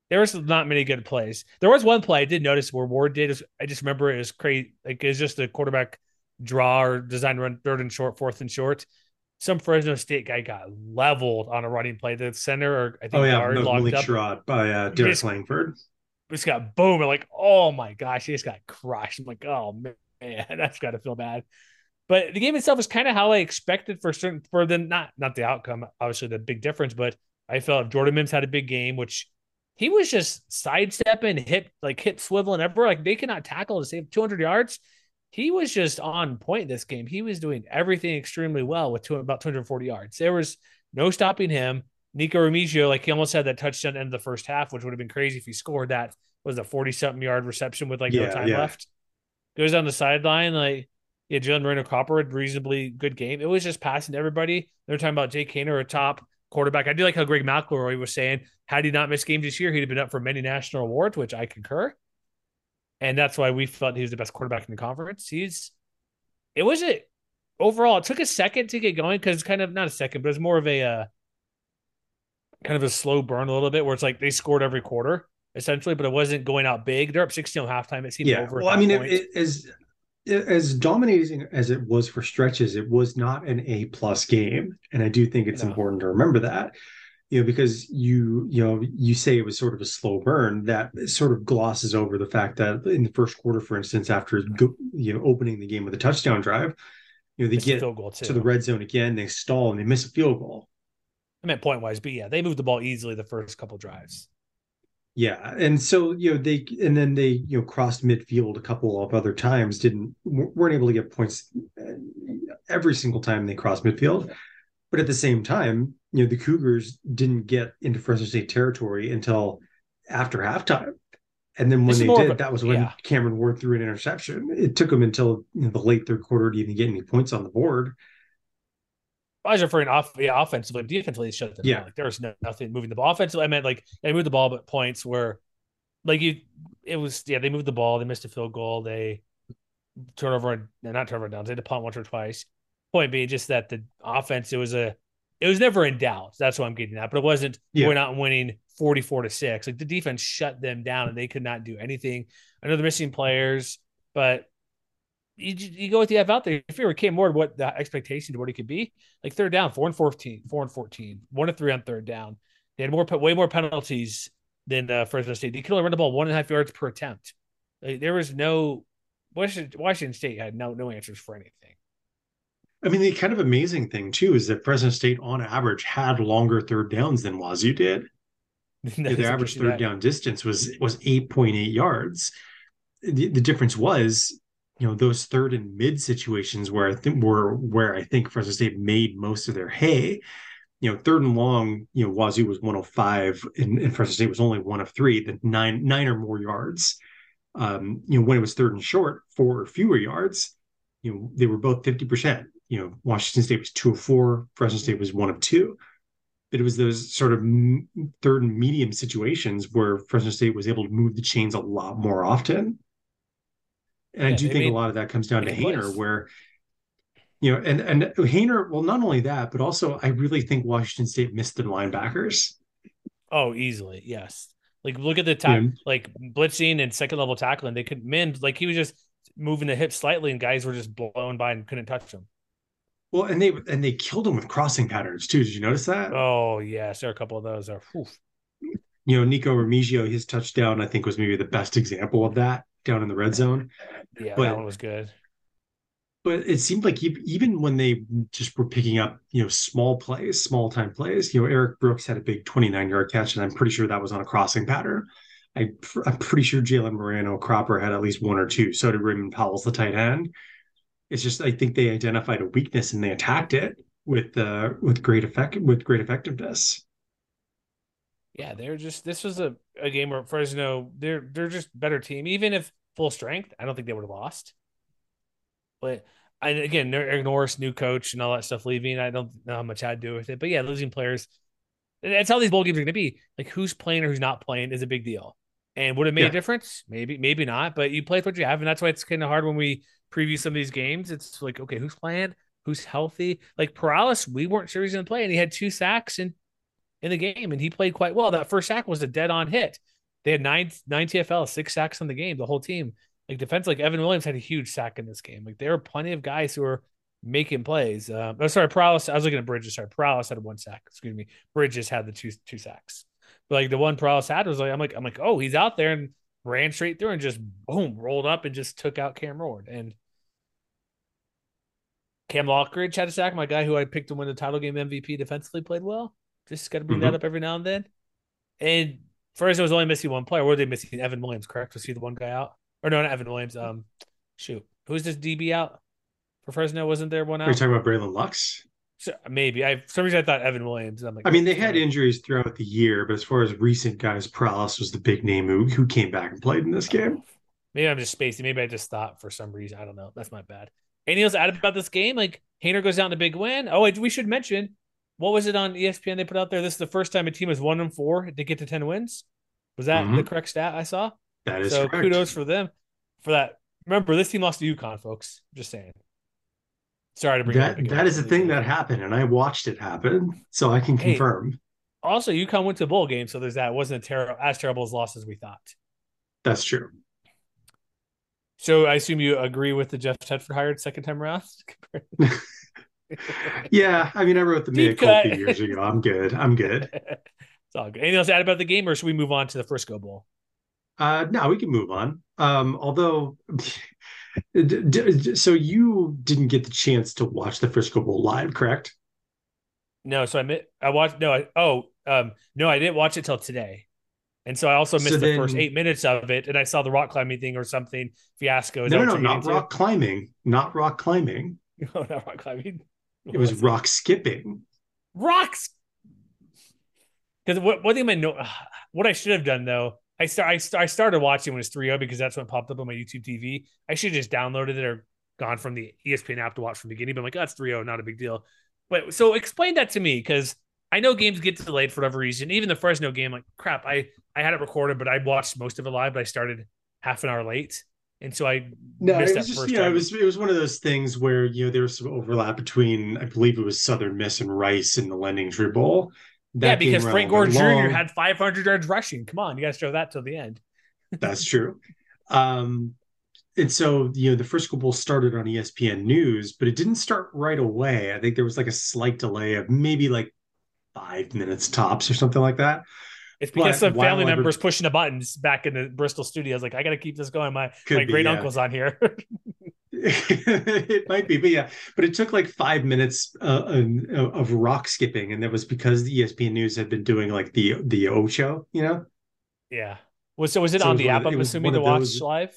there was not many good plays. There was one play I did notice where Ward did. I just remember it was crazy. Like it's just a quarterback draw or design run third and short, fourth and short. Some Fresno State guy got leveled on a running play. The center or I think oh yeah, no, locked up Sherrod by uh, Derek just, Langford. Just got boom. And like, oh my gosh, he just got crushed. I'm like, oh man, that's got to feel bad. But the game itself is kind of how I expected for certain for the not not the outcome, obviously the big difference, but I felt Jordan Mims had a big game, which he was just sidestepping, hip like hip swiveling everywhere. Like they cannot tackle to save 200 yards. He was just on point this game. He was doing everything extremely well with two, about 240 yards. There was no stopping him. Nico Remigio, like he almost had that touchdown end of the first half, which would have been crazy if he scored that. Was a 40 something yard reception with like yeah, no time yeah. left. Goes on the sideline, like yeah, Jalen Moreno Cropper had reasonably good game. It was just passing to everybody. They're talking about Jake Haener, a top quarterback. I do like how Greg McElroy was saying, had he not missed games this year, he'd have been up for many national awards, which I concur. And that's why we felt he was the best quarterback in the conference. He's, it was a, overall, it took a second to get going because it's kind of, not a second, but it's more of a, uh, kind of a slow burn a little bit where it's like they scored every quarter essentially, but it wasn't going out big. They're up 16 on halftime. It seemed yeah. over. Well, I mean, it, it is as dominating as it was for stretches, it was not an A plus game, and I do think it's no. important to remember that. You know, because you you know you say it was sort of a slow burn that sort of glosses over the fact that in the first quarter, for instance, after you know opening the game with a touchdown drive, you know they get to the red zone again, they stall and they miss a field goal. I meant point wise, but yeah, they moved the ball easily the first couple drives. Yeah, and so you know they and then they you know crossed midfield a couple of other times, didn't weren't able to get points uh, every single time they crossed midfield, but at the same time, you know the Cougars didn't get into Fresno State territory until after halftime, and then when they did, a, that was when yeah. Cameron Ward threw an interception. It took them until you know, the late third quarter to even get any points on the board. I was referring off, yeah, offensively, defensively, shut them yeah. down. Like there was no, nothing moving the ball. Offensively, I meant like they moved the ball, but points were like you. it was yeah, they moved the ball, they missed a field goal, they turnover not turnover downs, they had to punt once or twice. Point being just that the offense, it was a it was never in doubt. That's what I'm getting at. But it wasn't Yeah. we're not winning 44 to 6. Like the defense shut them down and they could not do anything. I know they're missing players, but you, you go with the F out there. If you were Cam Ward, what the expectation to what he could be, like third down, four and 14, four and 14, one to three on third down. They had more, way more penalties than uh, Fresno State. They could only run the ball one and a half yards per attempt. Like, there was no Washington, Washington State had no no answers for anything. I mean, the kind of amazing thing too is that Fresno State, on average, had longer third downs than Wazoo did. Yeah, their average third That- down distance was was eight point eight yards. The, the difference was, you know, those third and mid situations where I think were where I think Fresno State made most of their hay. You know, third and long, you know, Wazoo was 105 and, and Fresno State was only one of three, the nine nine or more yards. Um, you know, when it was third and short, four or fewer yards, you know, they were both 50%. You know, Washington State was two of four, Fresno State was one of two but it was those sort of third and medium situations where Fresno State was able to move the chains a lot more often. And I do think a lot of that comes down to Haener, plays. where you know, and and Haener. Well, not only that, but also I really think Washington State missed their linebackers. Oh, easily, yes. Like look at the tack, Yeah. like blitzing and second level tackling. They could mend like he was just moving the hips slightly, and guys were just blown by and couldn't touch him. Well, and they and they killed him with crossing patterns too. Did you notice that? Oh yes, there are a couple of those. Are whew. You know, Nico Remigio, his touchdown, I think, was maybe the best example of that down in the red zone. yeah, But- that one was good. but it seemed like even when they just were picking up, you know, small plays, small time plays, you know, Eric Brooks had a big 29 yard catch, and I'm pretty sure that was on a crossing pattern. I, I'm pretty sure Jalen Moreno Cropper had at least one or two. So did Raymond Pauwels the tight end. It's just I think they identified a weakness and they attacked it with uh with great effect with great effectiveness. Yeah, they're just this was a, a game where Fresno they're they're just better team. Even if full strength, I don't think they would have lost. But and again, Eric Morris, new coach, and all that stuff leaving. I don't know how much I'd do with it. But yeah, losing players. That's how these bowl games are going to be. Like who's playing or who's not playing is a big deal. And would it make Yeah. a difference? Maybe, maybe not. But you play with what you have, and that's why it's kind of hard when we preview some of these games. It's like, okay, who's playing? Who's healthy? Like Perales, we weren't sure he was going to play, and he had two sacks in in the game, and he played quite well. That first sack was a dead on hit. They had nine nine TFL, six sacks on the game, the whole team. Like defense, like Evan Williams had a huge sack in this game. Like there were plenty of guys who were making plays. Um, oh, sorry, Perales. I was looking at Bridges. Sorry, Perales had one sack. Excuse me. Bridges had the two two sacks. But like the one Perales had was like, I'm like, I'm like, oh, he's out there and ran straight through and just boom, rolled up and just took out Cam Ward. And Cam Lockridge had a sack. My guy who I picked to win the title game MVP defensively played well. Just got to bring that Mhm. up every now and then. And Fresno was only missing one player. Were they missing Evan Williams? Correct? Was he the one guy out? Or no, not Evan Williams. Um, shoot, who's this DB out for Fresno? Wasn't there one out? Are you talking about Braylon Lux? So, maybe. I for some reason I thought Evan Williams. I'm like, I mean, they had injuries throughout the year, but as far as recent guys, Perales was the big name who, who came back and played in this game. Maybe I'm just spacing. Maybe I just thought for some reason. I don't know. That's my bad. Anything else to add about this game? Like Haener goes down to big win. Oh, we should mention what was it on ESPN they put out there? This is the first time a team is one and four to get to ten wins. Was that Mhm. the correct stat I saw? That is so correct. kudos for them for that. Remember, this team lost to UConn, folks. Just saying. Sorry to bring That that is a thing that happened, and I watched it happen, so I can Hey. confirm. Also, UConn went to a bowl game, so there's that. It wasn't a ter- as terrible as loss as we thought. That's true. So I assume you agree with the Jeff Tedford hired second time around. Yeah, I mean, I wrote the Deep culpa cut. years ago. I'm good. I'm good. it's all good. Anything else to add about the game, or should we move on to the Frisco Bowl? Uh, now we can move on. Um, although, d- d- so you didn't get the chance to watch the Frisco Bowl live, correct? No, so I mi- I watched. No, I, oh, um, no, I didn't watch it till today, and so I also missed So the first eight minutes of it, and I saw the rock climbing thing or something fiasco. Is No, no, no, not rock climbing, not rock climbing. No, not rock climbing. It was rock skipping. rocks. Because what what thing I know, what I should have done though, I start I, st- I started watching when it was 3 because that's when it popped up on my YouTube TV. I should have just downloaded it or gone from the ESPN app to watch from the beginning. But I'm like, oh, that's 3 not a big deal. But so explain that to me because I know games get delayed for whatever reason. Even the Fresno game, like crap, I I had it recorded, but I watched most of it live. But I started half an hour late, and so I No, missed it that was just first you know, it was it was one of those things where you know there was some overlap between I believe it was Southern Miss and Rice in the LendingTree Bowl. yeah, That game because Frank Gore Jr. long. had 500 yards rushing. Come on, you got to show that till the end. That's true. Um, and so you know the Frisco Bowl started on ESPN News, but it didn't start right away. I think there was like a slight delay of maybe like five minutes tops or something like that. It's because some family members pushing the buttons back in the Bristol studios. Like, I got to keep this going. My Could my great yeah. uncle's on here. it might be, but yeah, but it took like five minutes uh, of- of rock skipping, and that was because the ESPN News had been doing like the the O show, you know. yeah. Was so was it So it on was the app? of I'm assuming to watch those- live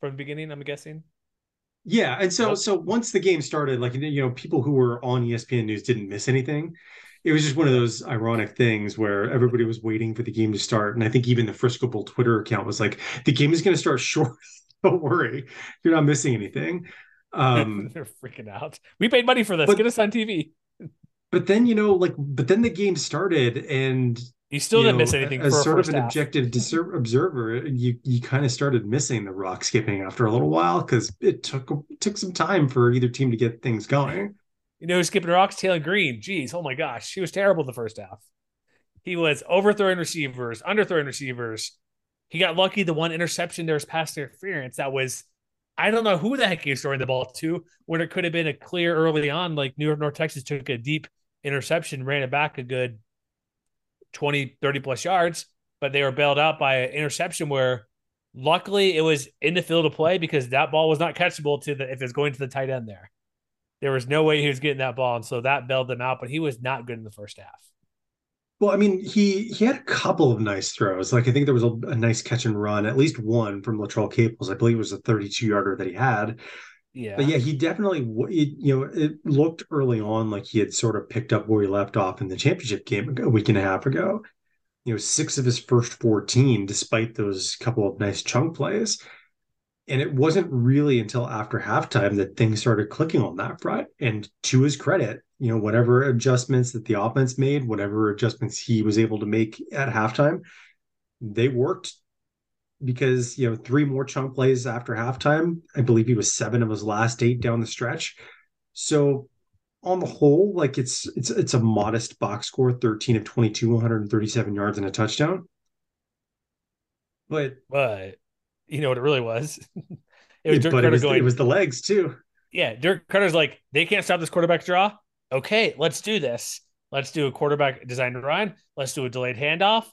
from the beginning. I'm guessing. Yeah, and so so once the game started, like you know, people who were on ESPN News didn't miss anything. It was just one of those ironic things where everybody was waiting for the game to start, and I think even the Frisco Bowl Twitter account was like, "The game is going to start short. Don't worry, you're not missing anything." Um, They're freaking out. We paid money for this. but- Get us on TV. but then you know, like, but then the game started, and You still you didn't know, miss anything as sort of an half. objective observer you you kind of started missing the rock skipping after a little while because it took it took some time for either team to get things going You know, skipping rocks, Taylen Green. Jeez, oh my gosh, he was terrible the first half. He was overthrowing receivers, underthrowing receivers. He got lucky. The one interception there was pass interference. That was, I don't know who the heck he was throwing the ball to. When it could have been a clear early on, like New York, North Texas took a deep interception, ran it back a good 20, 30 plus yards, but they were bailed out by an interception where luckily it was in the field of play because that ball was not catchable to the if it's going to the tight end there. There was no way he was getting that ball, and so that bailed them out. But he was not good in the first half. well i mean he he had a couple of nice throws. Like i think there was a, a nice catch and run at least one from latrell caples. I believe it was a 32 yarder that he had. Yeah, but yeah he definitely it, you know it looked early on like he had sort of picked up where he left off in the championship game a week and a half ago. You know six of his first 14 despite those couple of nice chunk plays and it wasn't really until after halftime that things started clicking on that front. And to his credit you know whatever adjustments that the offense made whatever adjustments he was able to make at halftime they worked. Because you know three more chunk plays after halftime i believe he was seven of his last eight down the stretch. So on the whole like it's it's it's a modest box score 13 of 22 137 yards and a touchdown. But but you know what it really was. it was Dirk but it was, going. it was the legs too yeah, Dirk Koetter's like they can't stop this quarterback draw. Okay, let's do this. Let's do a quarterback designed run. Let's do a delayed handoff.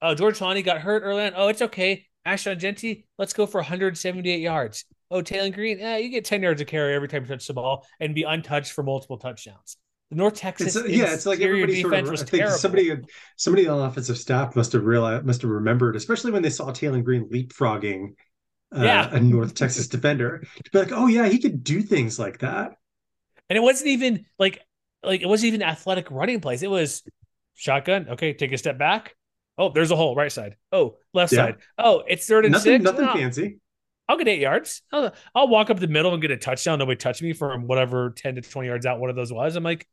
Oh, George Holani got hurt early on. Oh, it's okay. Ashton Jeanty, let's go for 178 yards. Oh, Taylen Green, eh, you get 10 yards of carry every time you touch the ball and be untouched for multiple touchdowns. The North Texas it's, yeah it's like everybody sort of i think terrible. somebody somebody on the offensive staff must have realized must have remembered especially when they saw taylen green leapfrogging uh, Yeah. a north texas defender to be like oh yeah he could do things like that And it wasn't even like like it wasn't even athletic running plays. It was shotgun. Okay, take a step back. Oh, there's a hole, right side. Oh, left Yeah. side. Oh, it's third and nothing six. nothing Oh, fancy I'll get eight yards. I'll, I'll walk up the middle and get a touchdown. Nobody touched me from whatever 10 to 20 yards out, one of those was. I'm like,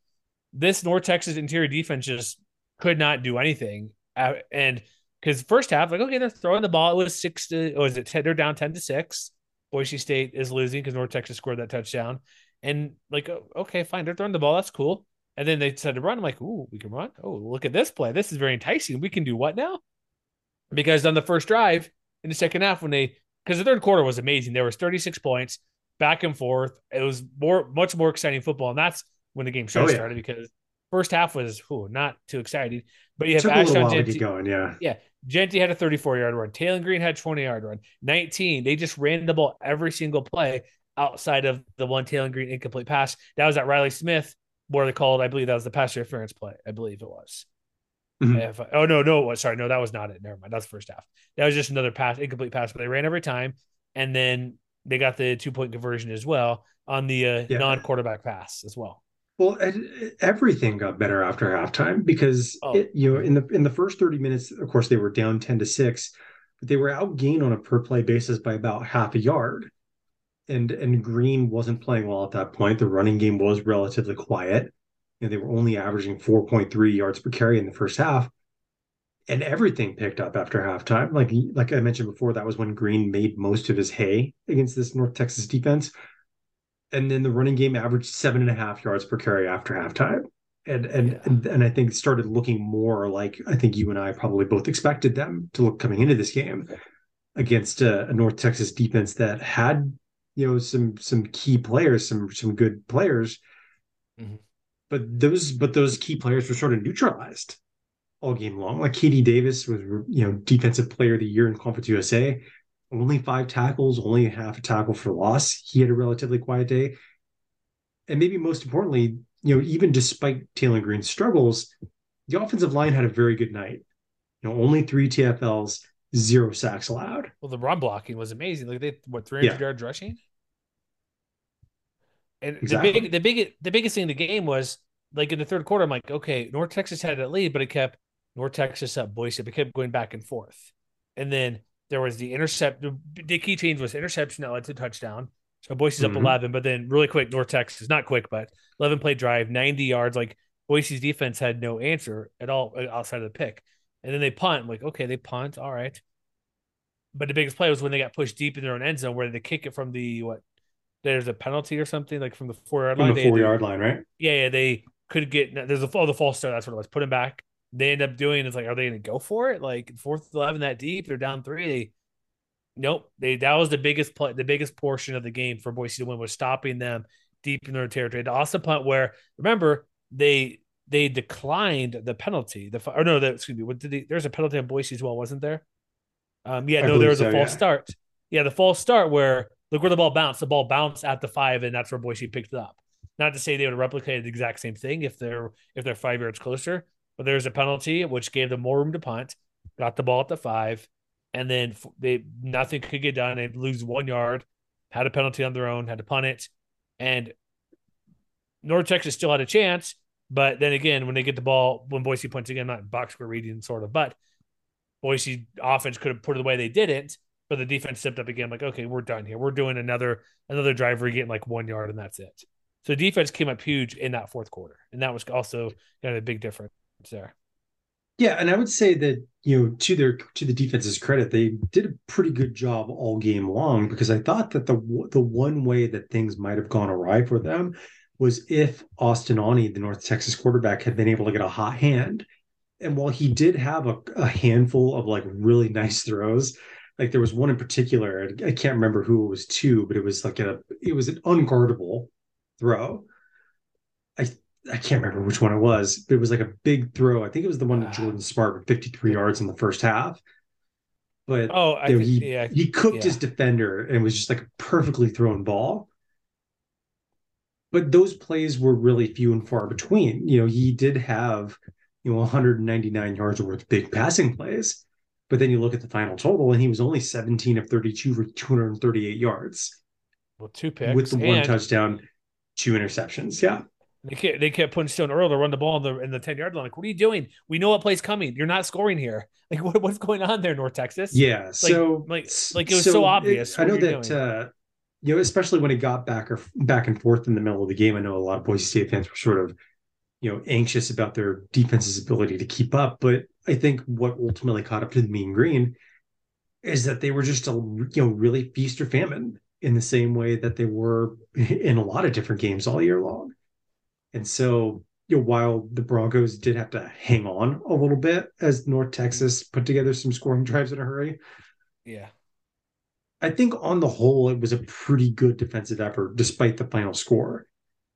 this North Texas interior defense just could not do anything. Uh, And because first half, like, okay, they're throwing the ball. It was six to, or was it 10? They're down 10 to six. Boise State is losing because North Texas scored that touchdown. And like, okay, fine. They're throwing the ball. That's cool. And then they decided to run. I'm like, ooh, we can run. Oh, look at this play. This is very enticing. We can do what now? Because on the first drive in the second half, when they because the third quarter was amazing. There was 36 points back and forth. It was more, much more exciting football, and that's when the game should Oh, yeah. started because first half was whew, not too exciting. But you have took a little Ashton Jeanty. going yeah Yeah, Jeanty had a 34 yard run. Taylen Green had 20 yard run. 19. They just ran the ball every single play outside of the one Taylen Green incomplete pass. That was at Riley Smith, where they called. I believe that was the pass interference play. I believe it was. Mhm. If I- oh no, no, it was sorry, no, that was not it. Never mind. That's the first half. That was just another pass, incomplete pass, but they ran every time, and then they got the two point conversion as well on the uh, Yeah. non quarterback pass as well. Well, uh, everything got better after halftime because Oh. it, you know in the in the first thirty minutes, of course, they were down ten to six, but they were outgained on a per play basis by about half a yard, and and Green wasn't playing well at that point. The running game was relatively quiet, and they were only averaging four point three yards per carry in the first half. and everything picked up after halftime. Like like I mentioned before, that was when Green made most of his hay against this North Texas defense. And then the running game averaged seven and a half yards per carry after halftime. And and, yeah. and and I think it started looking more like I think you and I probably both expected them to look coming into this game against a, a North Texas defense that had you know some some key players, some some good players. Mm-hmm. But those but those key players were sort of neutralized all game long. Like KD Davis was, you know, defensive player of the year in Conference USA. Only five tackles, only half a tackle for loss. He had a relatively quiet day. And maybe most importantly, you know, even despite Taylen Green's struggles, the offensive line had a very good night. You know, only three TFLs, zero sacks allowed. Well, the run blocking was amazing. Like they what 300 yeah. yards rushing. And exactly. the big, the big, the biggest thing in the game was like in the third quarter. I'm like, okay, North Texas had that lead, but it kept North Texas up, Boise. It kept going back and forth. And then there was the intercept. The, key change was interception that led to touchdown. So Boise's mm-hmm. up 11, but then really quick, North Texas, not quick, but 11 play drive, 90 yards. Like Boise's defense had no answer at all uh, outside of the pick. And then they punt. I'm like, okay, they punt. All right. But the biggest play was when they got pushed deep in their own end zone where they kick it from the what? There's a penalty or something like from the four yard line. the four yard line, right? Yeah, yeah. They could get there's a oh the false start. That's what it was. Put him back they end up doing is like, are they going to go for it? Like fourth eleven that deep, they're down three. They, nope. They that was the biggest play, the biggest portion of the game for Boise to win was stopping them deep in their territory. The awesome punt where remember they they declined the penalty. The or no, that excuse me. What did they, there's a penalty on Boise as well, wasn't there? Um, yeah, I no, there was so, a false yeah. start. Yeah, the false start where look where the ball bounced. The ball bounced at the five, and that's where Boise picked it up. Not to say they would have replicated the exact same thing if they're if they're five yards closer, but there's a penalty which gave them more room to punt. Got the ball at the five, and then they nothing could get done. They lose one yard. Had a penalty on their own. Had to punt it, and North Texas still had a chance. But then again, when they get the ball, when Boise punts again, not box score reading sort of, but Boise offense could have put it away. They didn't, but the defense stepped up again. Like, okay, we're done here. We're doing another another drive. Getting like one yard, and that's it. So defense came up huge in that fourth quarter, and that was also kind of a big difference there. Yeah, and I would say that you know to their to the defense's credit, they did a pretty good job all game long because I thought that the the one way that things might have gone awry for them was if Austin Aune, the North Texas quarterback, had been able to get a hot hand. And while he did have a, a handful of like really nice throws, like there was one in particular, I can't remember who it was to, but it was like a it was an unguardable throw. I can't remember which one it was, but it was like a big throw. I think it was the one to ah. Jordan Smart with 53 yards in the first half. But oh, I think, he yeah, he cooked yeah. his defender and it was just like a perfectly thrown ball. But those plays were really few and far between. You know, he did have you know 199 yards worth of big passing plays, but then you look at the final total and he was only 17 of 32 for 238 yards. Well, two picks with the one touchdown, two interceptions. Yeah. They kept, they kept putting Stone Earl to run the ball in the in the ten yard line. Like, what are you doing? We know what play's coming. You're not scoring here. Like, what, what's going on there, North Texas? Yeah. Like, so like like it was so, so obvious. It, I know that uh, you know, especially when it got back or back and forth in the middle of the game. I know a lot of Boise State fans were sort of you know anxious about their defense's ability to keep up, but I think what ultimately caught up to the Mean Green is that they were just a you know really feast or famine in the same way that they were in a lot of different games all year long. And so, you know, while the Broncos did have to hang on a little bit as North Texas put together some scoring drives in a hurry. Yeah. I think on the whole, it was a pretty good defensive effort despite the final score.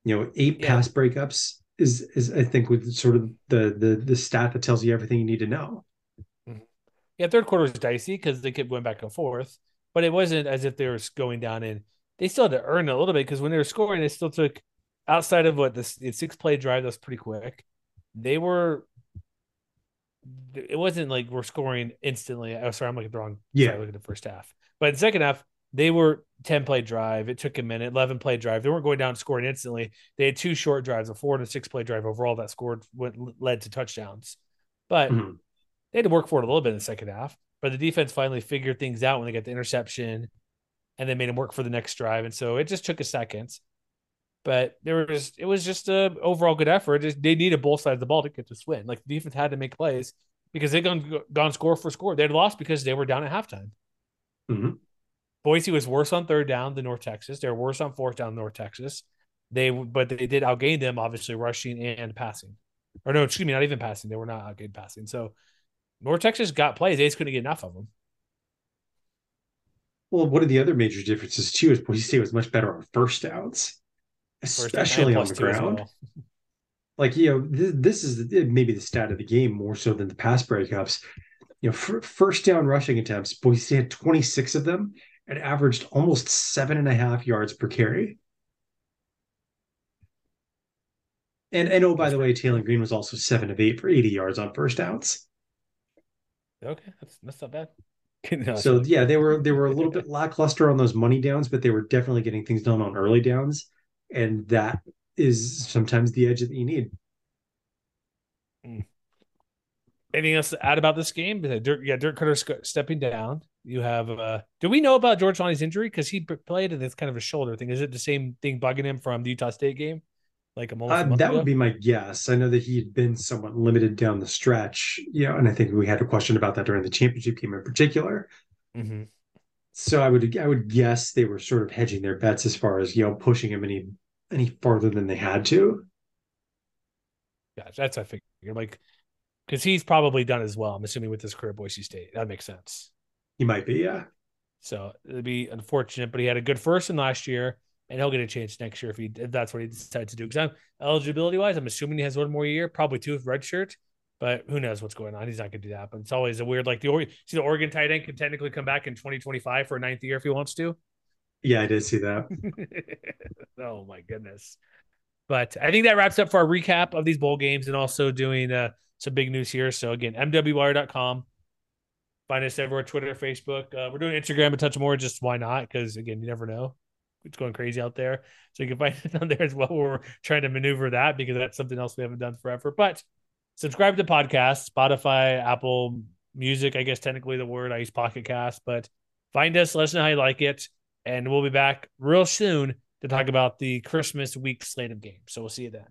You know, eight yeah. pass breakups is is I think with sort of the the the stat that tells you everything you need to know. Mm-hmm. Yeah, third quarter was dicey because they kept going back and forth, but it wasn't as if they were going down and they still had to earn a little bit because when they were scoring, they still took outside of what this the six play drive that's pretty quick. They were it wasn't like we're scoring instantly. Oh sorry i'm looking at the wrong yeah. look at the first half. But the second half they were 10 play drive. It took a minute 11 play drive. They weren't going down scoring instantly. They had two short drives a four and a six play drive overall that scored went led to touchdowns. But mm-hmm. they had to work for it a little bit in the second half. But the defense finally figured things out when they got the interception and they made them work for the next drive. And so it just took a second but there was it was just a overall good effort. They needed both sides of the ball to get this win. Like the defense had to make plays because they gone gone score for score. They'd lost because they were down at halftime. Mhm. Boise was worse on third down than North Texas. They're worse on fourth down North Texas. They but they did outgain them, obviously rushing and passing. Or no, excuse me, not even passing. They were not outgained passing. So North Texas got plays. They just couldn't get enough of them. Well, one of the other major differences too is Boise State was much better on first downs, First down and especially on the ground. well. Like you know, th- this is the, maybe the stat of the game more so than the pass breakups. You know, fir- first down rushing attempts, Boise had 26 of them and averaged almost seven and a half yards per carry. And and oh, by the way, Taylen Green was also seven of eight for 80 yards on first downs. Okay, that's that's not bad. No, so yeah, they were they were a little bit lackluster on those money downs, but they were definitely getting things done on early downs, and that is sometimes the edge that you need. anything else to add about this game? Uh, Dirk, yeah, Dirk Koetter stepping down. You have. uh Do we know about George Holani's injury? Because he played and it's kind of a shoulder thing. Is it the same thing bugging him from the Utah State game? Like a. Uh, that would be my guess. I know that he had been somewhat limited down the stretch, you know, and I think we had a question about that during the championship game in particular. hmm So I would I would guess they were sort of hedging their bets as far as you know pushing him any any farther than they had to. Yeah, that's I figured. Like, because he's probably done as well. I'm assuming with his career at Boise State. That makes sense. He might be, yeah. So it'd be unfortunate, but he had a good first in last year, and he'll get a chance next year if he if that's what he decides to do. Because I'm eligibility wise, I'm assuming he has one more year, probably two with red shirt. But who knows what's going on? He's not going to do that. But it's always a weird, like the Oregon, see the Oregon tight end can technically come back in 2025 for a ninth year if he wants to. Yeah, I did see that. oh my goodness. But I think that wraps up for our recap of these bowl games and also doing uh, some big news here. So again, mwwire.com. Find us everywhere, Twitter, Facebook. Uh, we're doing Instagram a touch more, just why not? Because again, you never know. It's going crazy out there. So you can find it on there as well. We're trying to maneuver that because that's something else we haven't done forever. But subscribe to podcasts, Spotify, Apple Music, I guess technically the word. I use Pocket Cast, but find us, let us know how you like it. And we'll be back real soon to talk about the Christmas week slate of games. So we'll see you then.